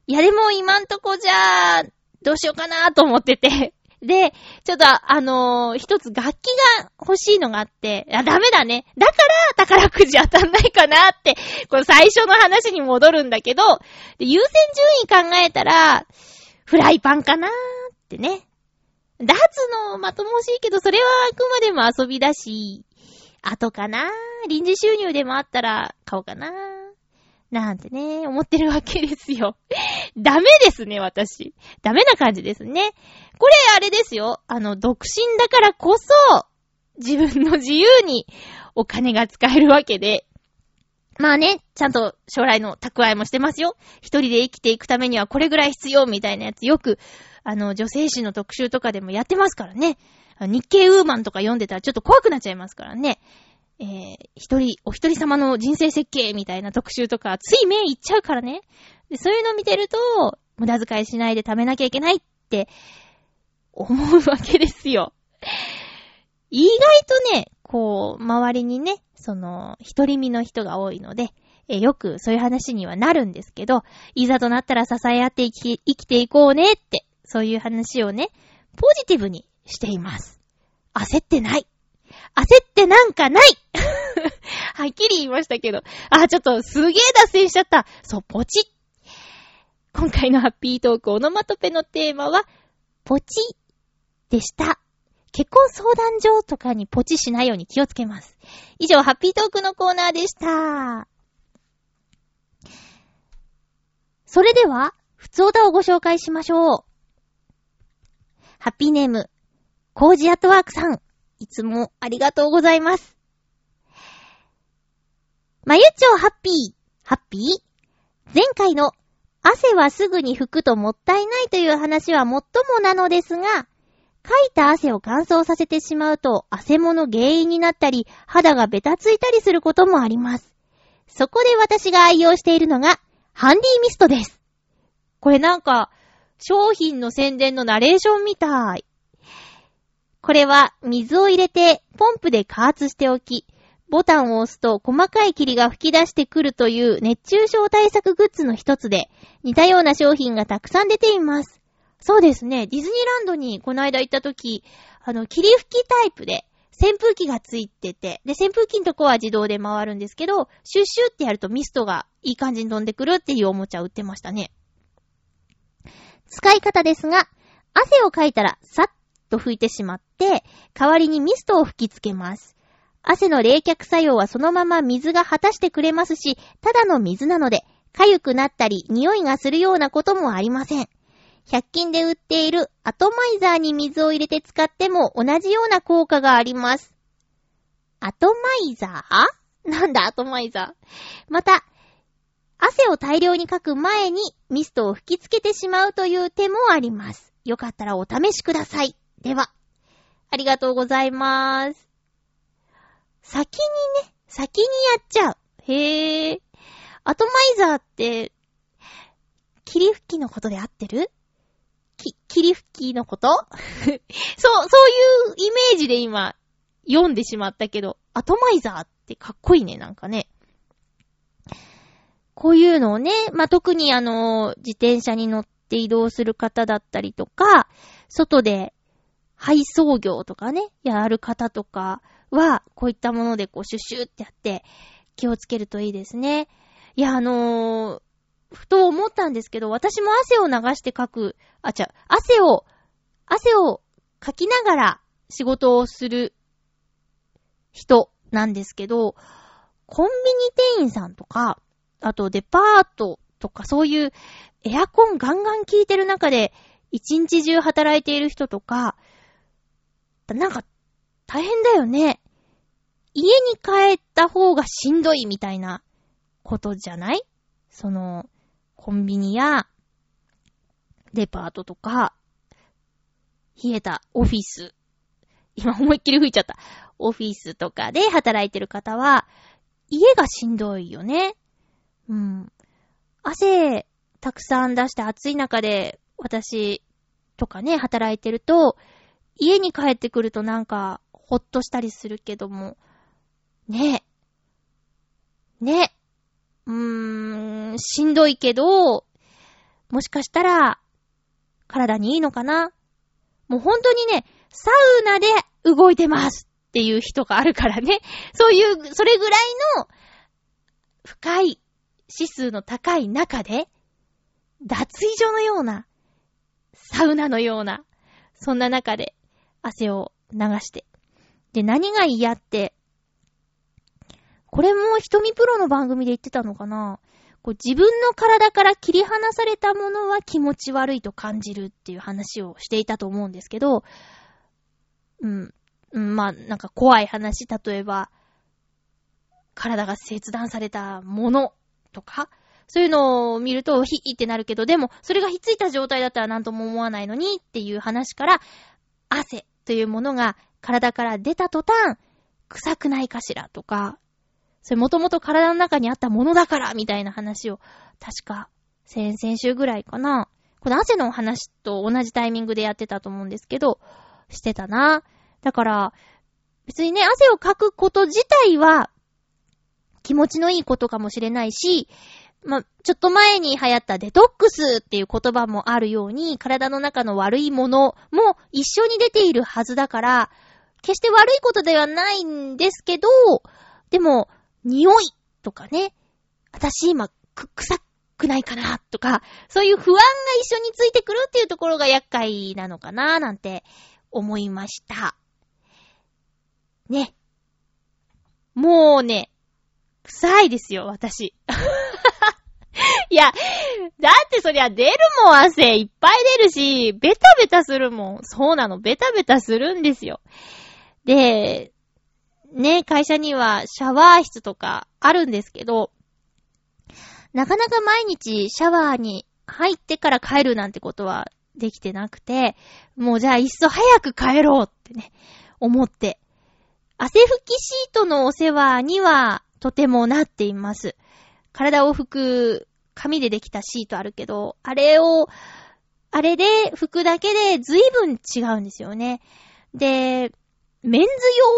いやでも今んとこじゃあ、どうしようかなと思ってて。で、ちょっとあのー、一つ楽器が欲しいのがあって、あ、ダメだね。だから宝くじ当たんないかなって、この最初の話に戻るんだけど、優先順位考えたら、フライパンかなーってね。ダーツのまともしいけど、それはあくまでも遊びだし、後かな臨時収入でもあったら買おうかななんてね、思ってるわけですよ。ダメですね、私。ダメな感じですね。これ、あれですよ。あの、独身だからこそ、自分の自由にお金が使えるわけで。まあね、ちゃんと将来の蓄えもしてますよ。一人で生きていくためにはこれぐらい必要みたいなやつよく、あの、女性誌の特集とかでもやってますからね。日経ウーマンとか読んでたらちょっと怖くなっちゃいますからね。えー、一人、お一人様の人生設計みたいな特集とか、つい目いっちゃうからね。で、そういうの見てると、無駄遣いしないで食べなきゃいけないって思うわけですよ。意外とね、こう、周りにね、その、一人身の人が多いので、えよくそういう話にはなるんですけど、いざとなったら支え合って生き生きていこうねって、そういう話をね、ポジティブにしています。焦ってない。焦ってなんかない はっきり言いましたけど。あ、ちょっとすげえ脱線しちゃった。そう、ポチ今回のハッピートークオノマトペのテーマは、ポチでした。結婚相談所とかにポチしないように気をつけます。以上、ハッピートークのコーナーでした。それでは、普通歌をご紹介しましょう。ハッピーネーム、コージアットワークさん。いつもありがとうございます。まゆちょハッピー、ハッピー？前回の汗はすぐに拭くともったいないという話はもっともなのですが、かいた汗を乾燥させてしまうと汗もの原因になったり、肌がベタついたりすることもあります。そこで私が愛用しているのが、ハンディミストです。これなんか、商品の宣伝のナレーションみたい。これは水を入れてポンプで加圧しておき、ボタンを押すと細かい霧が吹き出してくるという熱中症対策グッズの一つで、似たような商品がたくさん出ています。そうですね、ディズニーランドにこの間行った時、あの、霧吹きタイプで、扇風機がついてて、で、扇風機のとこは自動で回るんですけど、シュッシュってやるとミストがいい感じに飛んでくるっていうおもちゃ売ってましたね。使い方ですが、汗をかいたらさっと拭いてしまって、代わりにミストを吹きつけます。汗の冷却作用はそのまま水が果たしてくれますし、ただの水なので、痒くなったり、匂いがするようなこともありません。100均で売っているアトマイザーに水を入れて使っても同じような効果があります。アトマイザー？なんだアトマイザー？また、汗を大量にかく前にミストを吹きつけてしまうという手もあります。よかったらお試しください。では、ありがとうございます。先にね、先にやっちゃう。へぇー。アトマイザーって、霧吹きのことで合ってる？き、霧吹きのこと？そう、そういうイメージで今、読んでしまったけど、アトマイザーってかっこいいね、なんかね。こういうのをね、まあ、特にあの、自転車に乗って移動する方だったりとか、外で配送業とかね、やる方とかは、こういったものでこうシュッシュってやって気をつけるといいですね。いや、あのー、ふと思ったんですけど、私も汗を流してかく、あ、ちゃ、汗を、汗をかきながら仕事をする人なんですけど、コンビニ店員さんとか、あとデパートとかそういうエアコンガンガン効いてる中で一日中働いている人とか、なんか、大変だよね。家に帰った方がしんどいみたいなことじゃない？その、コンビニや、デパートとか、冷えたオフィス。今思いっきり吹いちゃった。オフィスとかで働いてる方は、家がしんどいよね。うん。汗、たくさん出して暑い中で、私とかね、働いてると、家に帰ってくるとなんか、ほっとしたりするけども、ねえ。ねえ。うーん、しんどいけど、もしかしたら、体にいいのかなもう本当にね、サウナで動いてますっていう人があるからね。そういう、それぐらいの深い指数の高い中で、脱衣所のような、サウナのような、そんな中で汗を流して。で、何が嫌って、これも瞳プロの番組で言ってたのかな？こう自分の体から切り離されたものは気持ち悪いと感じるっていう話をしていたと思うんですけど、うん、うん、まあ、なんか怖い話、例えば、体が切断されたものとか、そういうのを見るとヒーってなるけど、でも、それがひっついた状態だったら何とも思わないのにっていう話から、汗というものが体から出た途端、臭くないかしらとか、それもともと体の中にあったものだからみたいな話を、確か、先々週ぐらいかな。この汗の話と同じタイミングでやってたと思うんですけど、してたな。だから、別にね、汗をかくこと自体は、気持ちのいいことかもしれないし、まちょっと前に流行ったデトックスっていう言葉もあるように、体の中の悪いものも一緒に出ているはずだから、決して悪いことではないんですけど、でも、匂いとかね、私今、く、臭くないかなとか、そういう不安が一緒についてくるっていうところが厄介なのかななんて思いました。ね。もうね、臭いですよ、私。いや、だってそりゃ出るもん汗いっぱい出るし、ベタベタするもん。そうなの、ベタベタするんですよ。で、ね、会社にはシャワー室とかあるんですけど、なかなか毎日シャワーに入ってから帰るなんてことはできてなくて、もうじゃあいっそ早く帰ろうってね、思って。汗拭きシートのお世話にはとてもなっています。体を拭く紙でできたシートあるけど、あれを、あれで拭くだけで随分違うんですよね。で、メンズ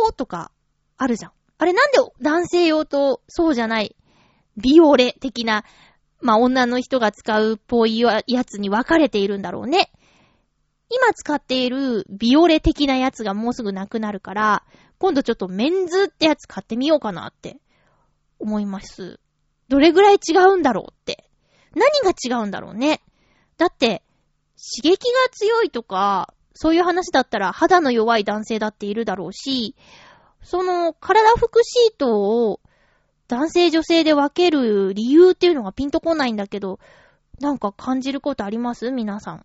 用とかあるじゃん。あれなんで男性用とそうじゃない、ビオレ的な、まあ、女の人が使うっぽいやつに分かれているんだろうね。今使っているビオレ的なやつがもうすぐなくなるから、今度ちょっとメンズってやつ買ってみようかなって思います。どれぐらい違うんだろうって。何が違うんだろうね。だって、刺激が強いとか、そういう話だったら肌の弱い男性だっているだろうし、その、体拭くシートを男性女性で分ける理由っていうのがピンとこないんだけど、なんか感じることあります？皆さん。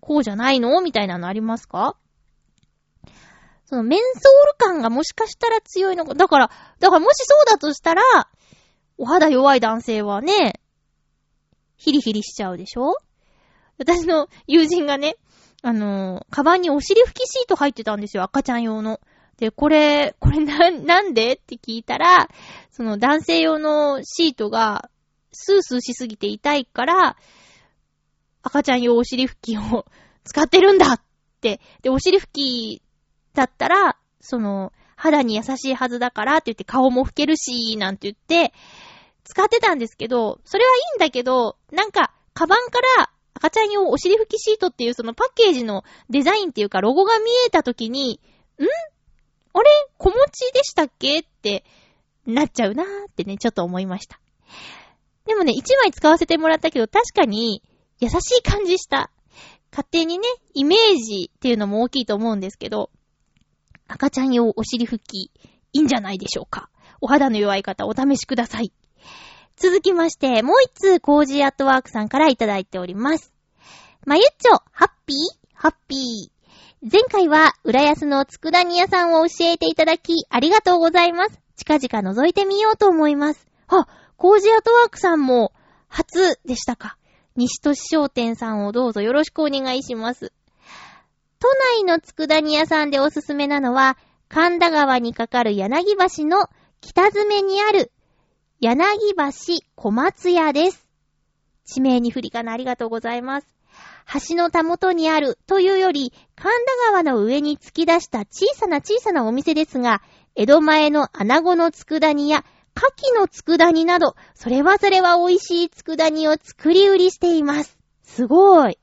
こうじゃないの？みたいなのありますか？そのメンソール感がもしかしたら強いのか。だから、だからもしそうだとしたら、お肌弱い男性はね、ヒリヒリしちゃうでしょ？私の友人がね、あのカバンにお尻拭きシート入ってたんですよ、赤ちゃん用の。で、これ、これな、なんで？って聞いたら、その男性用のシートがスースーしすぎて痛いから、赤ちゃん用お尻拭きを 使ってるんだって。で、お尻拭きだったら、その、肌に優しいはずだからって言って顔も拭けるし、なんて言って、使ってたんですけど、それはいいんだけど、なんか、カバンから赤ちゃん用お尻拭きシートっていうそのパッケージのデザインっていうかロゴが見えた時に、ん？あれ？小持ちでしたっけ？ってなっちゃうなーってね、ちょっと思いました。でもね、一枚使わせてもらったけど、確かに優しい感じした。勝手にね、イメージっていうのも大きいと思うんですけど、赤ちゃん用お尻拭き、いいんじゃないでしょうか。お肌の弱い方、お試しください。続きまして、もう一通、コージーアットワークさんからいただいております。まゆっちょ、ハッピー？ハッピー。前回は、浦安の佃煮屋さんを教えていただき、ありがとうございます。近々覗いてみようと思います。あ、コージアトワークさんも、初でしたか。西都市商店さんをどうぞよろしくお願いします。都内の佃煮屋さんでおすすめなのは、神田川にかかる柳橋の北詰にある、柳橋小松屋です。地名に振りかなありがとうございます。橋のたもとにあるというより、神田川の上に突き出した小さな小さなお店ですが、江戸前の穴子の佃煮や、牡蠣の佃煮など、それはそれは美味しい佃煮を作り売りしています。すごい。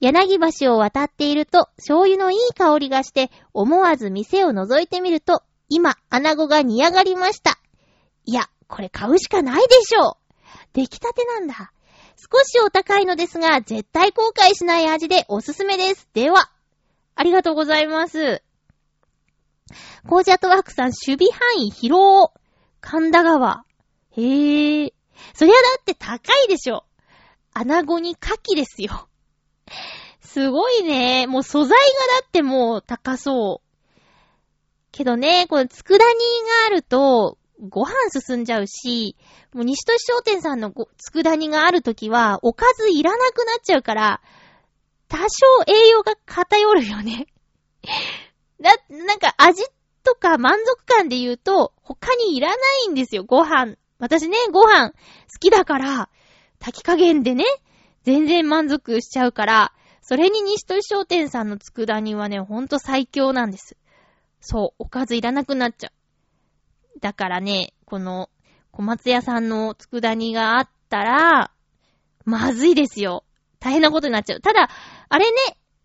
柳橋を渡っていると、醤油のいい香りがして、思わず店を覗いてみると、今、穴子が煮上がりました。いや、これ買うしかないでしょう。出来たてなんだ。少しお高いのですが、絶対後悔しない味でおすすめです。では、ありがとうございます。コージャトワークさん、守備範囲広。神田川。へえ。そりゃだって高いでしょ。穴子に牡蠣ですよ。すごいね。もう素材がだってもう高そう。けどね、この佃煮があると、ご飯進んじゃうし、もう西都市商店さんの佃煮があるときは、おかずいらなくなっちゃうから、多少栄養が偏るよね。だ、なんか味とか満足感で言うと、他にいらないんですよ、ご飯。私ね、ご飯好きだから、炊き加減でね、全然満足しちゃうから、それに西都市商店さんの佃煮はね、ほんと最強なんです。そう、おかずいらなくなっちゃう。だからね、この、小松屋さんの佃煮があったら、まずいですよ。大変なことになっちゃう。ただ、あれね、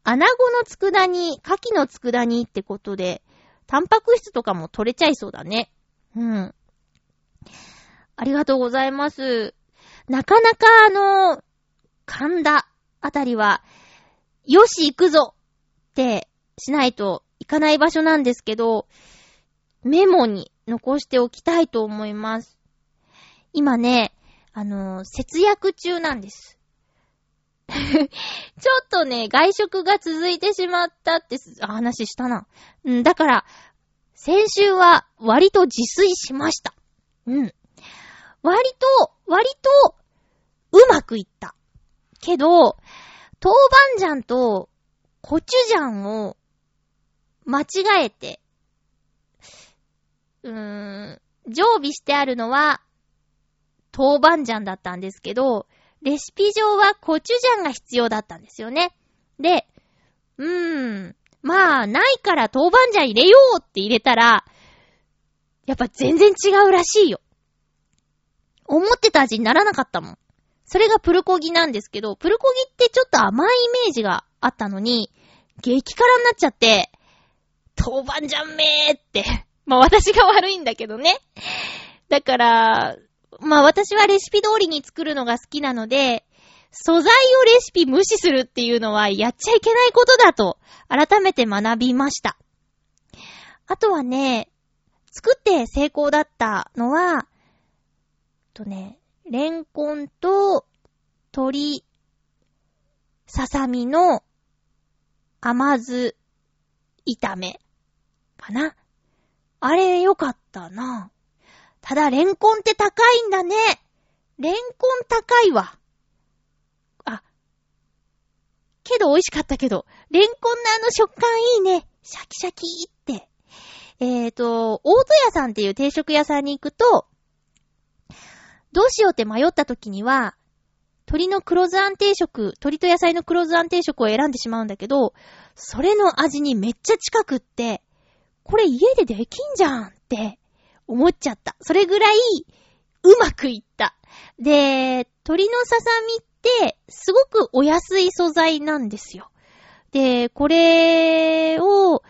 穴子の佃煮、牡蠣の佃煮ってことで、タンパク質とかも取れちゃいそうだね。うん。ありがとうございます。なかなかあの、神田あたりは、よし行くぞってしないといかない場所なんですけど、メモに残しておきたいと思います。今ね、あの節約中なんです。ちょっとね、外食が続いてしまったって話したな。うん、だから、先週は割と自炊しました。うん。割と、割と、うまくいった。けど、豆板醤とコチュジャンを間違えて、うーん、常備してあるのは豆板醤だったんですけど、レシピ上はコチュジャンが必要だったんですよね。で、うーん、まあ、ないから豆板醤入れようって入れたら、やっぱ全然違うらしいよ。思ってた味にならなかったもん。それがプルコギなんですけど、プルコギってちょっと甘いイメージがあったのに、激辛になっちゃって、豆板醤めーって。まあ私が悪いんだけどね。だから、まあ私はレシピ通りに作るのが好きなので、素材をレシピ無視するっていうのはやっちゃいけないことだと改めて学びました。あとはね、作って成功だったのは、とね、レンコンと鶏、ささみの甘酢炒めかな。あれよかったな。ただ、レンコンって高いんだね。レンコン高いわ。あ。けど美味しかったけど、レンコンのあの食感いいね。シャキシャキって。えーと、大戸屋さんっていう定食屋さんに行くと、どうしようって迷った時には、鶏の黒酢安定食、鶏と野菜の黒酢安定食を選んでしまうんだけど、それの味にめっちゃ近くって、これ家でできんじゃんって思っちゃった。それぐらい、うまくいった。で、鶏のささみって、すごくお安い素材なんですよ。で、これを、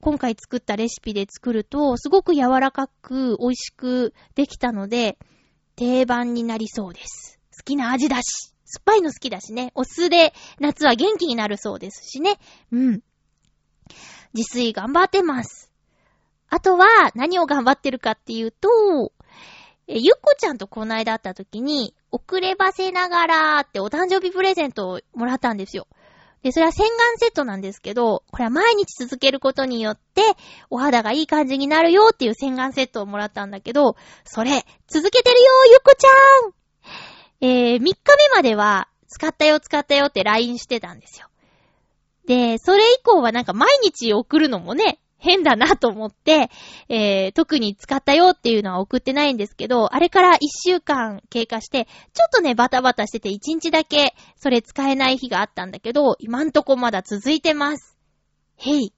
今回作ったレシピで作ると、すごく柔らかく美味しくできたので、定番になりそうです。好きな味だし、酸っぱいの好きだしね、お酢で夏は元気になるそうですしね。うん。自炊頑張ってます。あとは、何を頑張ってるかっていうと、え、ゆっこちゃんとこの間会った時に、遅ればせながらってお誕生日プレゼントをもらったんですよ。で、それは洗顔セットなんですけど、これは毎日続けることによって、お肌がいい感じになるよっていう洗顔セットをもらったんだけど、それ、続けてるよゆっこちゃんえー、3日目までは、使ったよ使ったよって LINE してたんですよ。で、それ以降はなんか毎日送るのもね、変だなと思って、えー、特に使ったよっていうのは送ってないんですけど、あれから一週間経過して、ちょっとね、バタバタしてて一日だけそれ使えない日があったんだけど、今んとこまだ続いてます。へい。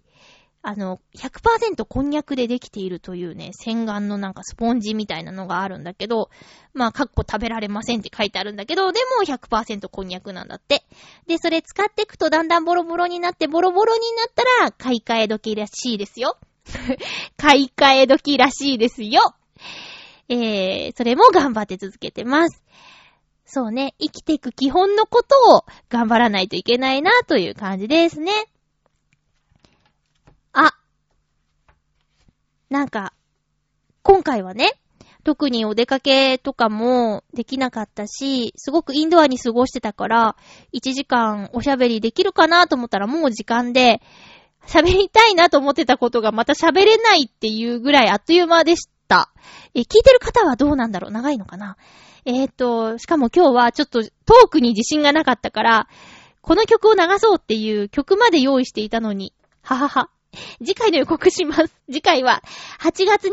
あの、100%こんにゃくでできているというね、洗顔のなんかスポンジみたいなのがあるんだけど、まあ、かっこ食べられませんって書いてあるんだけど、でも100%こんにゃくなんだって。で、それ使っていくとだんだんボロボロになってボロボロになったら、買い替え時らしいですよ。買い替え時らしいですよ。えー、それも頑張って続けてます。そうね、生きていく基本のことを頑張らないといけないなという感じですね。なんか、今回はね、特にお出かけとかもできなかったし、すごくインドアに過ごしてたから、1時間おしゃべりできるかなと思ったらもう時間で、喋りたいなと思ってたことがまた喋れないっていうぐらいあっという間でした。え、聞いてる方はどうなんだろう？長いのかな？えっ、ー、と、しかも今日はちょっとトークに自信がなかったから、この曲を流そうっていう曲まで用意していたのに、ははは。次回の予告します。次回は8月25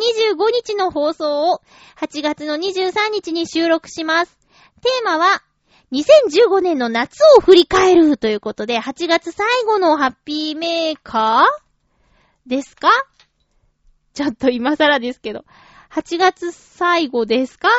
日の放送を8月の23日に収録します。テーマは2015年の夏を振り返るということで、8月最後のハッピーメーカー？ですか？ちょっと今更ですけど。8月最後ですか？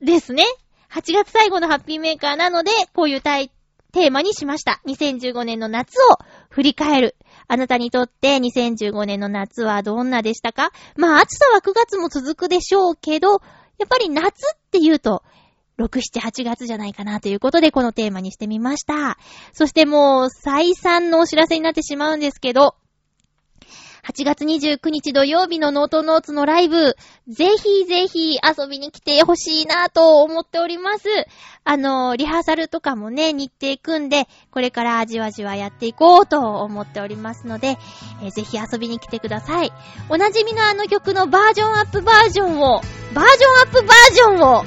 ですね。8月最後のハッピーメーカーなので、こういうタイトテーマにしました。2015年の夏を振り返る。あなたにとって2015年の夏はどんなでしたか？まあ暑さは9月も続くでしょうけど、やっぱり夏って言うと、6、7、8月じゃないかなということでこのテーマにしてみました。そしてもう再三のお知らせになってしまうんですけど、8月29日土曜日のノートノーツのライブ、ぜひぜひ遊びに来てほしいなと思っております。あの、リハーサルとかもね、日程組んで、これからじわじわやっていこうと思っておりますので、えー、ぜひ遊びに来てください。おなじみのあの曲のバージョンアップバージョンを、バージョンアップバージョンを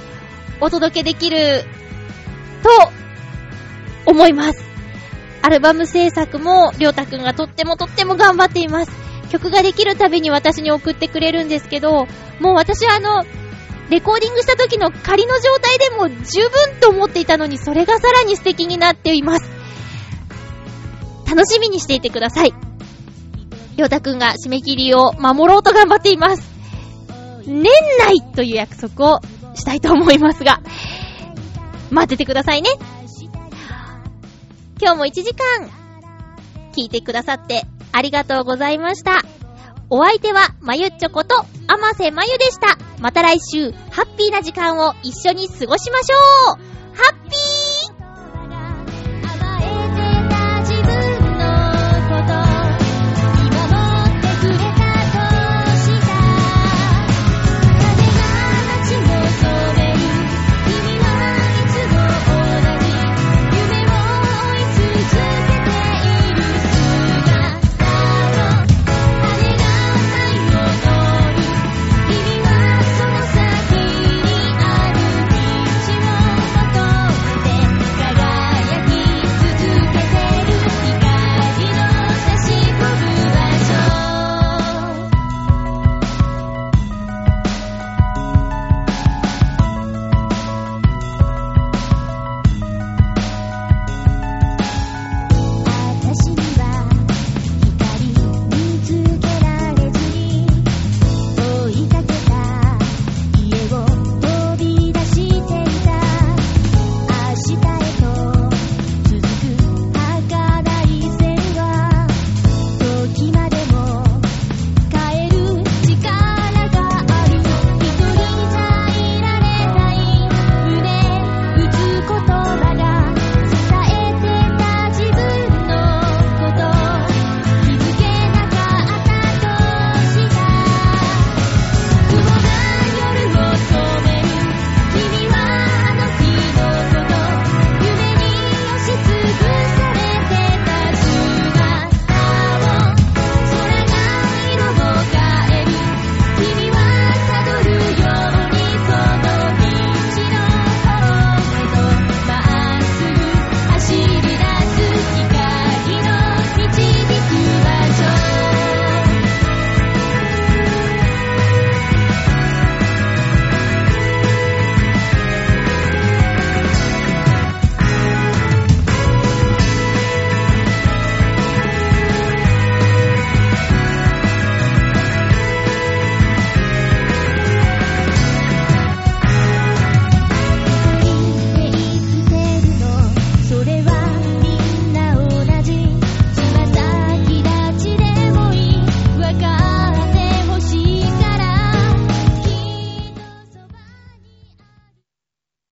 お届けできると思います。アルバム制作も、りょうたくんがとってもとっても頑張っています。曲ができるたびに私に送ってくれるんですけど、もう私はあの、レコーディングした時の仮の状態でも十分と思っていたのに、それがさらに素敵になっています。楽しみにしていてください。りょうたくんが締め切りを守ろうと頑張っています。年内という約束をしたいと思いますが、待っててくださいね。今日も1時間、聞いてくださってありがとうございました。お相手は、まゆっちょこと、あませまゆでした。また来週、ハッピーな時間を一緒に過ごしましょうハッピー